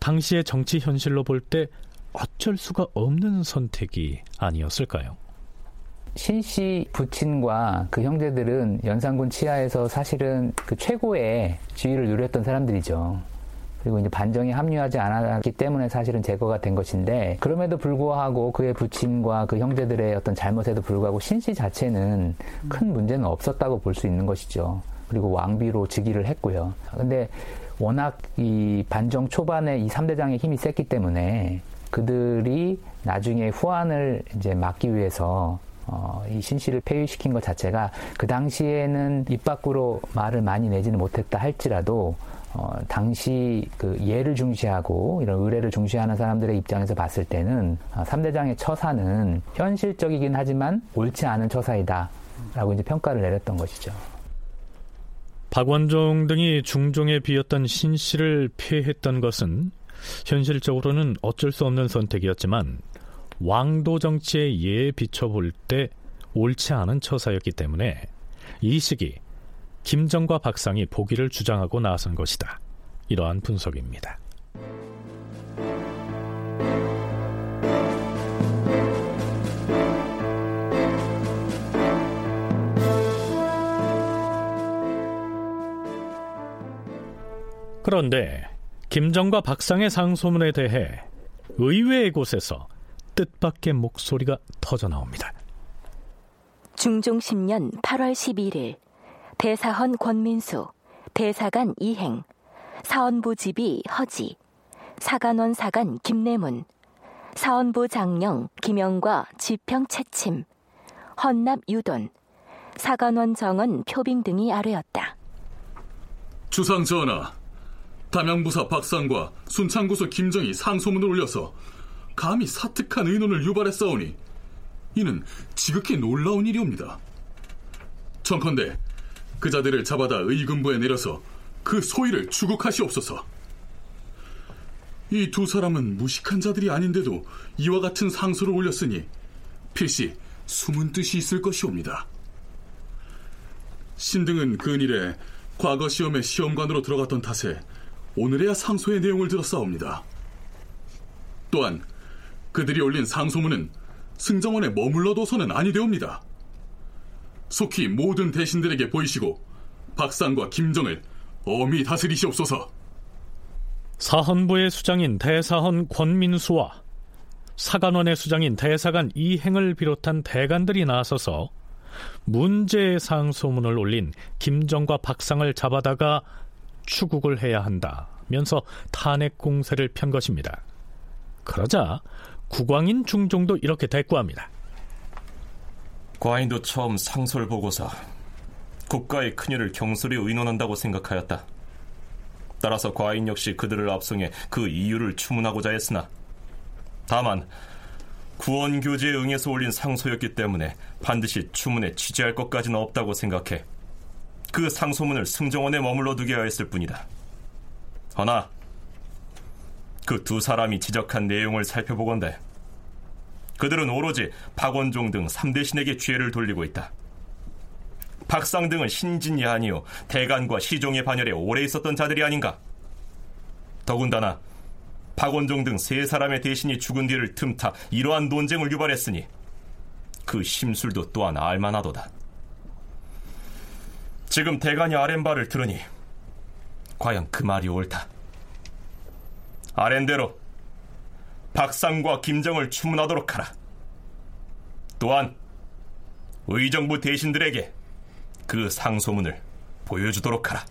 당시의 정치 현실로 볼 때 어쩔 수가 없는 선택이 아니었을까요? 신씨 부친과 그 형제들은 연산군 치하에서 사실은 그 최고의 지위를 누렸던 사람들이죠. 그리고 이제 반정에 합류하지 않았기 때문에 사실은 제거가 된 것인데 그럼에도 불구하고 그의 부친과 그 형제들의 어떤 잘못에도 불구하고 신씨 자체는 큰 문제는 없었다고 볼 수 있는 것이죠. 그리고 왕비로 즉위를 했고요. 근데 워낙 이 반정 초반에 이 3대장의 힘이 셌기 때문에 그들이 나중에 후환을 이제 막기 위해서 어, 이 신씨를 폐위시킨 것 자체가 그 당시에는 입 밖으로 말을 많이 내지는 못했다 할지라도 어, 당시 그 예를 중시하고 이런 의례를 중시하는 사람들의 입장에서 봤을 때는 어, 3대장의 처사는 현실적이긴 하지만 옳지 않은 처사이다. 라고 이제 평가를 내렸던 것이죠. 박원종 등이 중종에 비었던 신 씨를 폐했던 것은 현실적으로는 어쩔 수 없는 선택이었지만 왕도 정치의 예에 비춰볼 때 옳지 않은 처사였기 때문에 이 시기 김정과 박상이 보기를 주장하고 나선 것이다. 이러한 분석입니다. 그런데 김정과 박상의 상소문에 대해 의외의 곳에서 뜻밖의 목소리가 터져 나옵니다. 중종 10년 8월 11일 대사헌 권민수, 대사관 이행, 사원부 집이 허지, 사관원 사관 김내문, 사원부 장령 김영과 지평 채침, 헌납 유돈, 사관원 정원 표빙 등이 아뢰었다. 주상 전하, 담양부사 박상과 순창구소 김정이 상소문을 올려서 감히 사특한 의논을 유발했사오니 이는 지극히 놀라운 일이옵니다. 청컨대 그 자들을 잡아다 의금부에 내려서 그 소위를 추국하시옵소서. 이 두 사람은 무식한 자들이 아닌데도 이와 같은 상소를 올렸으니 필시 숨은 뜻이 있을 것이옵니다. 신등은 근일에 과거 시험에 시험관으로 들어갔던 탓에 오늘에야 상소의 내용을 들었사옵니다. 또한 그들이 올린 상소문은 승정원에 머물러둬서는 아니되옵니다. 속히 모든 대신들에게 보이시고 박상과 김정을 엄히 다스리시옵소서. 사헌부의 수장인 대사헌 권민수와 사관원의 수장인 대사관 이행을 비롯한 대관들이 나서서 문제의 상소문을 올린 김정과 박상을 잡아다가 추국을 해야 한다면서 탄핵 공세를 편 것입니다. 그러자 국왕인 중종도 이렇게 대꾸합니다. 과인도 처음 상설 보고서 국가의 큰일을 경솔히 의논한다고 생각하였다. 따라서 과인 역시 그들을 압송해 그 이유를 추문하고자 했으나 다만 구원 교제에 응해서 올린 상소였기 때문에 반드시 추문에 취재할 것까지는 없다고 생각해 그 상소문을 승정원에 머물러 두게 하였을 뿐이다. 허나 그 두 사람이 지적한 내용을 살펴보건대 그들은 오로지 박원종 등 3대신에게 죄를 돌리고 있다. 박상 등은 신진이 아니요 대간과 시종의 반열에 오래 있었던 자들이 아닌가. 더군다나 박원종 등 세 사람의 대신이 죽은 뒤를 틈타 이러한 논쟁을 유발했으니 그 심술도 또한 알만하도다. 지금 대간이 아랜바를 들으니 과연 그 말이 옳다. 아랜대로 박상과 김정을 추문하도록 하라. 또한 의정부 대신들에게 그 상소문을 보여주도록 하라.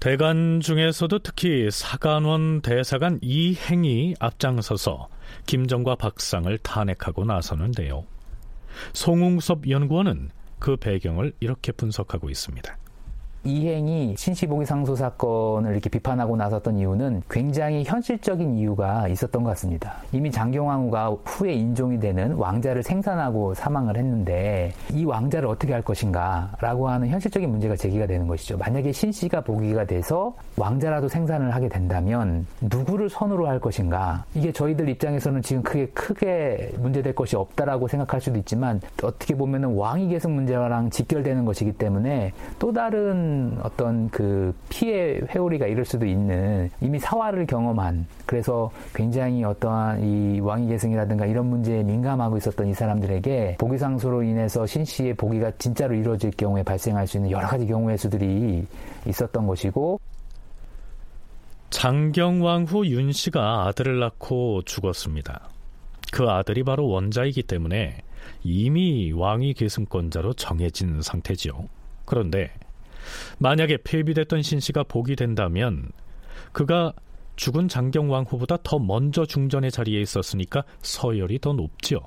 대관 중에서도 특히 사간원 대사관 이행이 앞장서서 김정과 박상을 탄핵하고 나서는데요. 송웅섭 연구원은 그 배경을 이렇게 분석하고 있습니다. 이행이 신시보기 상소 사건을 이렇게 비판하고 나섰던 이유는 굉장히 현실적인 이유가 있었던 것 같습니다. 이미 장경왕후가 후에 인종이 되는 왕자를 생산하고 사망을 했는데 이 왕자를 어떻게 할 것인가라고 하는 현실적인 문제가 제기가 되는 것이죠. 만약에 신씨가 보기가 돼서 왕자라도 생산을 하게 된다면 누구를 선으로 할 것인가? 이게 저희들 입장에서는 지금 크게 크게 문제될 것이 없다라고 생각할 수도 있지만 어떻게 보면은 왕위 계승 문제랑 직결되는 것이기 때문에 또 다른 어떤 그 피해 회오리가 이럴 수도 있는 이미 사화를 경험한 그래서 굉장히 어떠한 이 왕위 계승이라든가 이런 문제에 민감하고 있었던 이 사람들에게 보기상소로 인해서 신 씨의 보기가 진짜로 이루어질 경우에 발생할 수 있는 여러 가지 경우의 수들이 있었던 것이고 장경왕 후 윤씨가 아들을 낳고 죽었습니다. 그 아들이 바로 원자이기 때문에 이미 왕위 계승권자로 정해진 상태지요. 그런데 만약에 폐비됐던 신씨가 복이 된다면 그가 죽은 장경왕 후보다 더 먼저 중전의 자리에 있었으니까 서열이 더 높지요.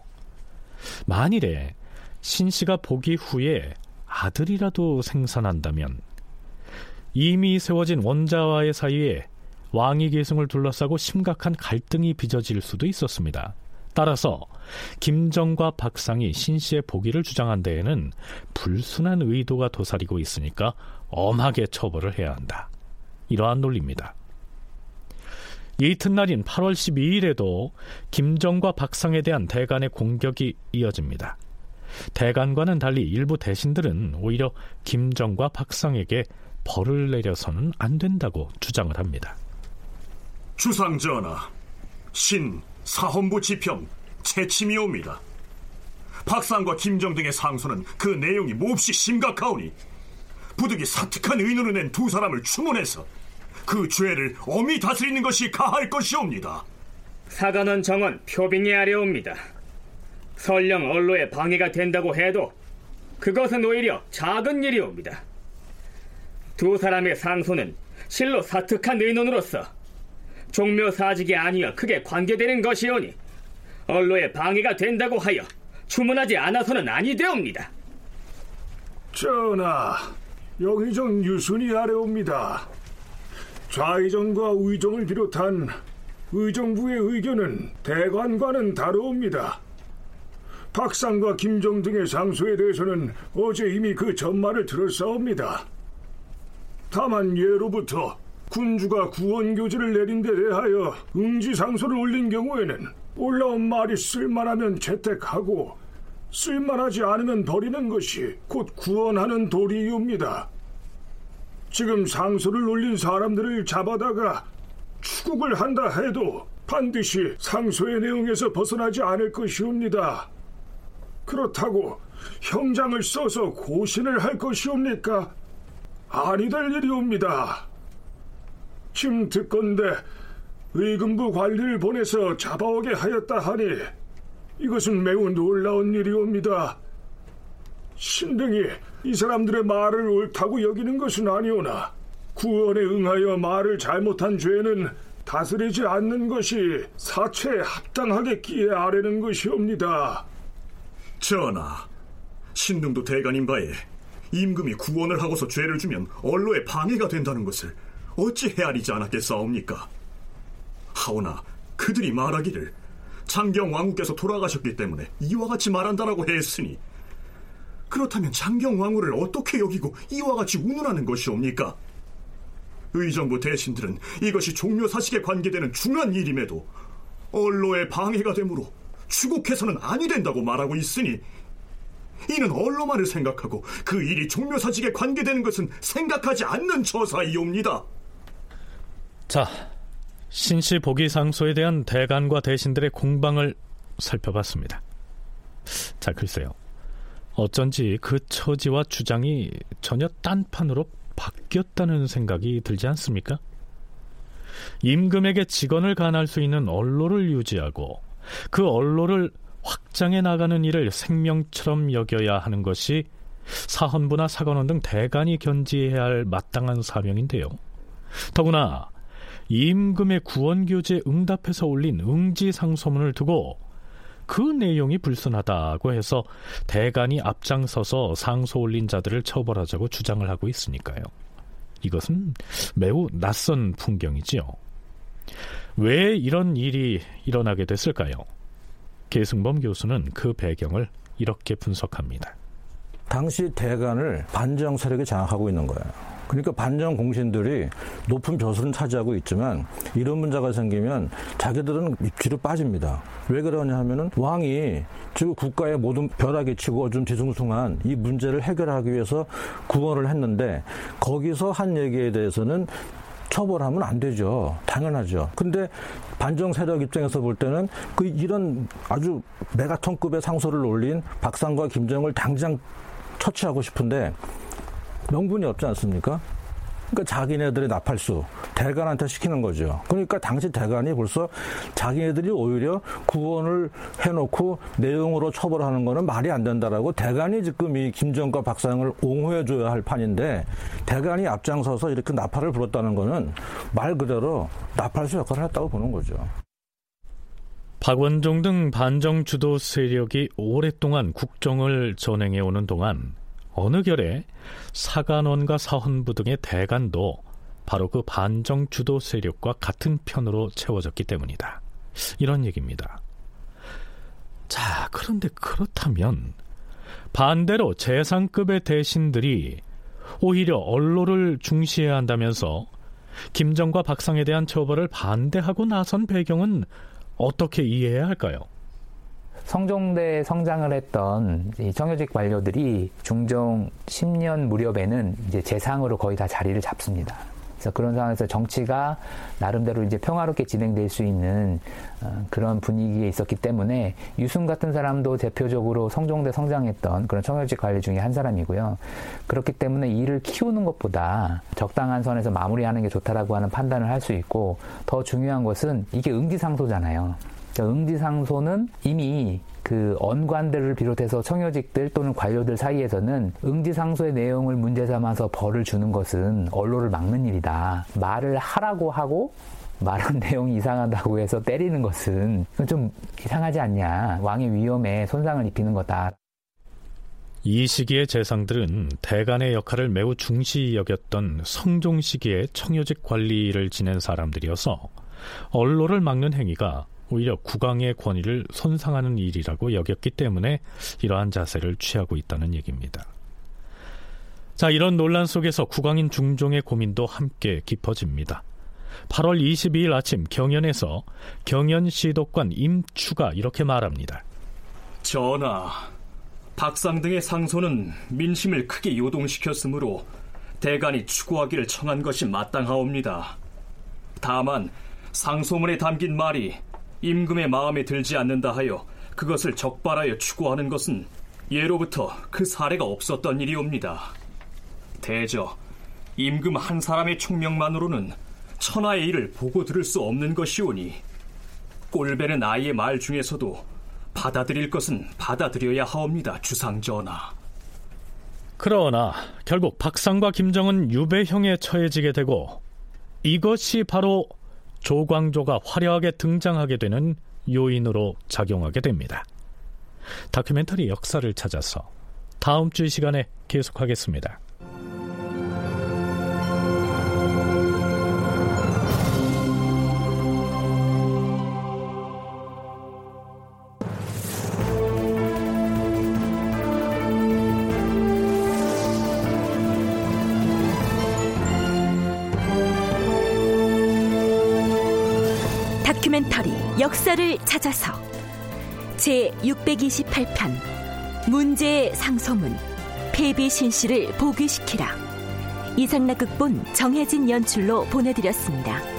만일에 신씨가 복이 후에 아들이라도 생산한다면 이미 세워진 원자와의 사이에 왕위 계승을 둘러싸고 심각한 갈등이 빚어질 수도 있었습니다. 따라서 김정과 박상이 신 씨의 복위를 주장한 데에는 불순한 의도가 도사리고 있으니까 엄하게 처벌을 해야 한다. 이러한 논리입니다. 이튿날인 8월 12일에도 김정과 박상에 대한 대간의 공격이 이어집니다. 대간과는 달리 일부 대신들은 오히려 김정과 박상에게 벌을 내려서는 안 된다고 주장을 합니다. 주상 전하, 신 사헌부 지평 채침이옵니다. 박상과 김정 등의 상소는 그 내용이 몹시 심각하오니 부득이 사특한 의논을 낸 두 사람을 추문해서 그 죄를 엄히 다스리는 것이 가할 것이옵니다. 사관원 정원 표빙에 아래옵니다. 설령 언로에 방해가 된다고 해도 그것은 오히려 작은 일이옵니다. 두 사람의 상소는 실로 사특한 의논으로서 종묘 사직이 아니어 크게 관계되는 것이오니 언로에 방해가 된다고 하여 주문하지 않아서는 아니되옵니다. 전하, 영의정 유순이 아래옵니다. 좌의정과 의정을 비롯한 의정부의 의견은 대관과는 다르옵니다. 박상과 김정 등의 상소에 대해서는 어제 이미 그 전말을 들었사옵니다. 다만 예로부터 군주가 구원교지를 내린 데 대하여 응지상소를 올린 경우에는 올라온 말이 쓸만하면 채택하고 쓸만하지 않으면 버리는 것이 곧 구원하는 도리이옵니다. 지금 상소를 올린 사람들을 잡아다가 추국을 한다 해도 반드시 상소의 내용에서 벗어나지 않을 것이옵니다. 그렇다고 형장을 써서 고신을 할 것이옵니까? 아니 될 일이옵니다. 지금 듣건데 의금부 관리를 보내서 잡아오게 하였다 하니 이것은 매우 놀라운 일이옵니다. 신등이 이 사람들의 말을 옳다고 여기는 것은 아니오나 구원에 응하여 말을 잘못한 죄는 다스리지 않는 것이 사체에 합당하게 끼에 아래는 것이옵니다. 전하, 신등도 대간인 바에 임금이 구원을 하고서 죄를 주면 언로에 방해가 된다는 것을 어찌 헤아리지 않았겠사옵니까? 하오나 그들이 말하기를 장경 왕후께서 돌아가셨기 때문에 이와 같이 말한다라고 했으니 그렇다면 장경 왕후를 어떻게 여기고 이와 같이 운운하는 것이옵니까? 의정부 대신들은 이것이 종묘 사식에 관계되는 중요한 일임에도 언로에 방해가 되므로 추국해서는 아니 된다고 말하고 있으니 이는 언로만을 생각하고 그 일이 종묘 사직에 관계되는 것은 생각하지 않는 처사이옵니다. 자, 신씨 보기 상소에 대한 대간과 대신들의 공방을 살펴봤습니다. 자, 글쎄요. 어쩐지 그 처지와 주장이 전혀 딴판으로 바뀌었다는 생각이 들지 않습니까? 임금에게 직언을 간할 수 있는 언로를 유지하고 그 언로를 확장해 나가는 일을 생명처럼 여겨야 하는 것이 사헌부나 사관원 등 대간이 견지해야 할 마땅한 사명인데요. 더구나 임금의 구원교제 응답해서 올린 응지상소문을 두고 그 내용이 불순하다고 해서 대간이 앞장서서 상소 올린 자들을 처벌하자고 주장을 하고 있으니까요. 이것은 매우 낯선 풍경이지요. 왜 이런 일이 일어나게 됐을까요? 계승범 교수는 그 배경을 이렇게 분석합니다. 당시 대간을 반정 세력이 장악하고 있는 거예요. 그러니까 반정 공신들이 높은 벼슬은 차지하고 있지만 이런 문제가 생기면 자기들은 뒤로 빠집니다. 왜 그러냐 하면은 왕이 지금 국가의 모든 벼락이 치고 좀 뒤숭숭한 이 문제를 해결하기 위해서 구원을 했는데 거기서 한 얘기에 대해서는 처벌하면 안 되죠. 당연하죠. 근데 반정 세력 입장에서 볼 때는 그 이런 아주 메가톤급의 상소를 올린 박상과 김정을 당장 처치하고 싶은데 명분이 없지 않습니까? 그러니까 자기네들의 나팔수 대간한테 시키는 거죠. 그러니까 당시 대간이 벌써 자기네들이 오히려 구원을 해놓고 내용으로 처벌하는 거는 말이 안 된다라고 대간이 지금 이 김정과 박상을 옹호해줘야 할 판인데 대간이 앞장서서 이렇게 나팔을 불었다는 거는 말 그대로 나팔수 역할을 했다고 보는 거죠. 박원종 등 반정 주도 세력이 오랫동안 국정을 전행해 오는 동안 어느 결에 사관원과 사헌부 등의 대관도 바로 그 반정 주도 세력과 같은 편으로 채워졌기 때문이다. 이런 얘기입니다. 자, 그런데 그렇다면 반대로 재상급의 대신들이 오히려 언로를 중시해야 한다면서 김정과 박상에 대한 처벌을 반대하고 나선 배경은 어떻게 이해해야 할까요? 성종대 성장을 했던 청요직 관료들이 중종 10년 무렵에는 이제 재상으로 거의 다 자리를 잡습니다. 그래서 그런 상황에서 정치가 나름대로 이제 평화롭게 진행될 수 있는 어, 그런 분위기에 있었기 때문에 유승 같은 사람도 대표적으로 성종대 성장했던 그런 청요직 관리 중에 한 사람이고요. 그렇기 때문에 일을 키우는 것보다 적당한 선에서 마무리하는 게 좋다라고 하는 판단을 할 수 있고 더 중요한 것은 이게 응지상소잖아요. 응지상소는 이미 그 언관들을 비롯해서 청여직들 또는 관료들 사이에서는 응지상소의 내용을 문제 삼아서 벌을 주는 것은 언로를 막는 일이다. 말을 하라고 하고 말한 내용이 이상하다고 해서 때리는 것은 좀 이상하지 않냐. 왕의 위험에 손상을 입히는 거다. 이 시기의 재상들은 대간의 역할을 매우 중시 여겼던 성종 시기의 청요직 관리를 지낸 사람들이어서 언로를 막는 행위가 오히려 국왕의 권위를 손상하는 일이라고 여겼기 때문에 이러한 자세를 취하고 있다는 얘기입니다. 자, 이런 논란 속에서 국왕인 중종의 고민도 함께 깊어집니다. 8월 22일 아침 경연에서 경연 시독관 임추가 이렇게 말합니다. 전하, 박상 등의 상소는 민심을 크게 요동시켰으므로 대간이 추구하기를 청한 것이 마땅하옵니다. 다만 상소문에 담긴 말이 임금의 마음에 들지 않는다 하여 그것을 적발하여 추구하는 것은 예로부터 그 사례가 없었던 일이옵니다. 대저 임금 한 사람의 총명만으로는 천하의 일을 보고 들을 수 없는 것이오니 꼴배는 아이의 말 중에서도 받아들일 것은 받아들여야 하옵니다, 주상전하. 그러나 결국 박상과 김정은 유배형에 처해지게 되고 이것이 바로 조광조가 화려하게 등장하게 되는 요인으로 작용하게 됩니다. 다큐멘터리 역사를 찾아서 다음 주 이 시간에 계속하겠습니다. 찾아서 제 628편 문제의 상소문 폐비신씨를 복위시키라 이상락 극본 정혜진 연출로 보내드렸습니다.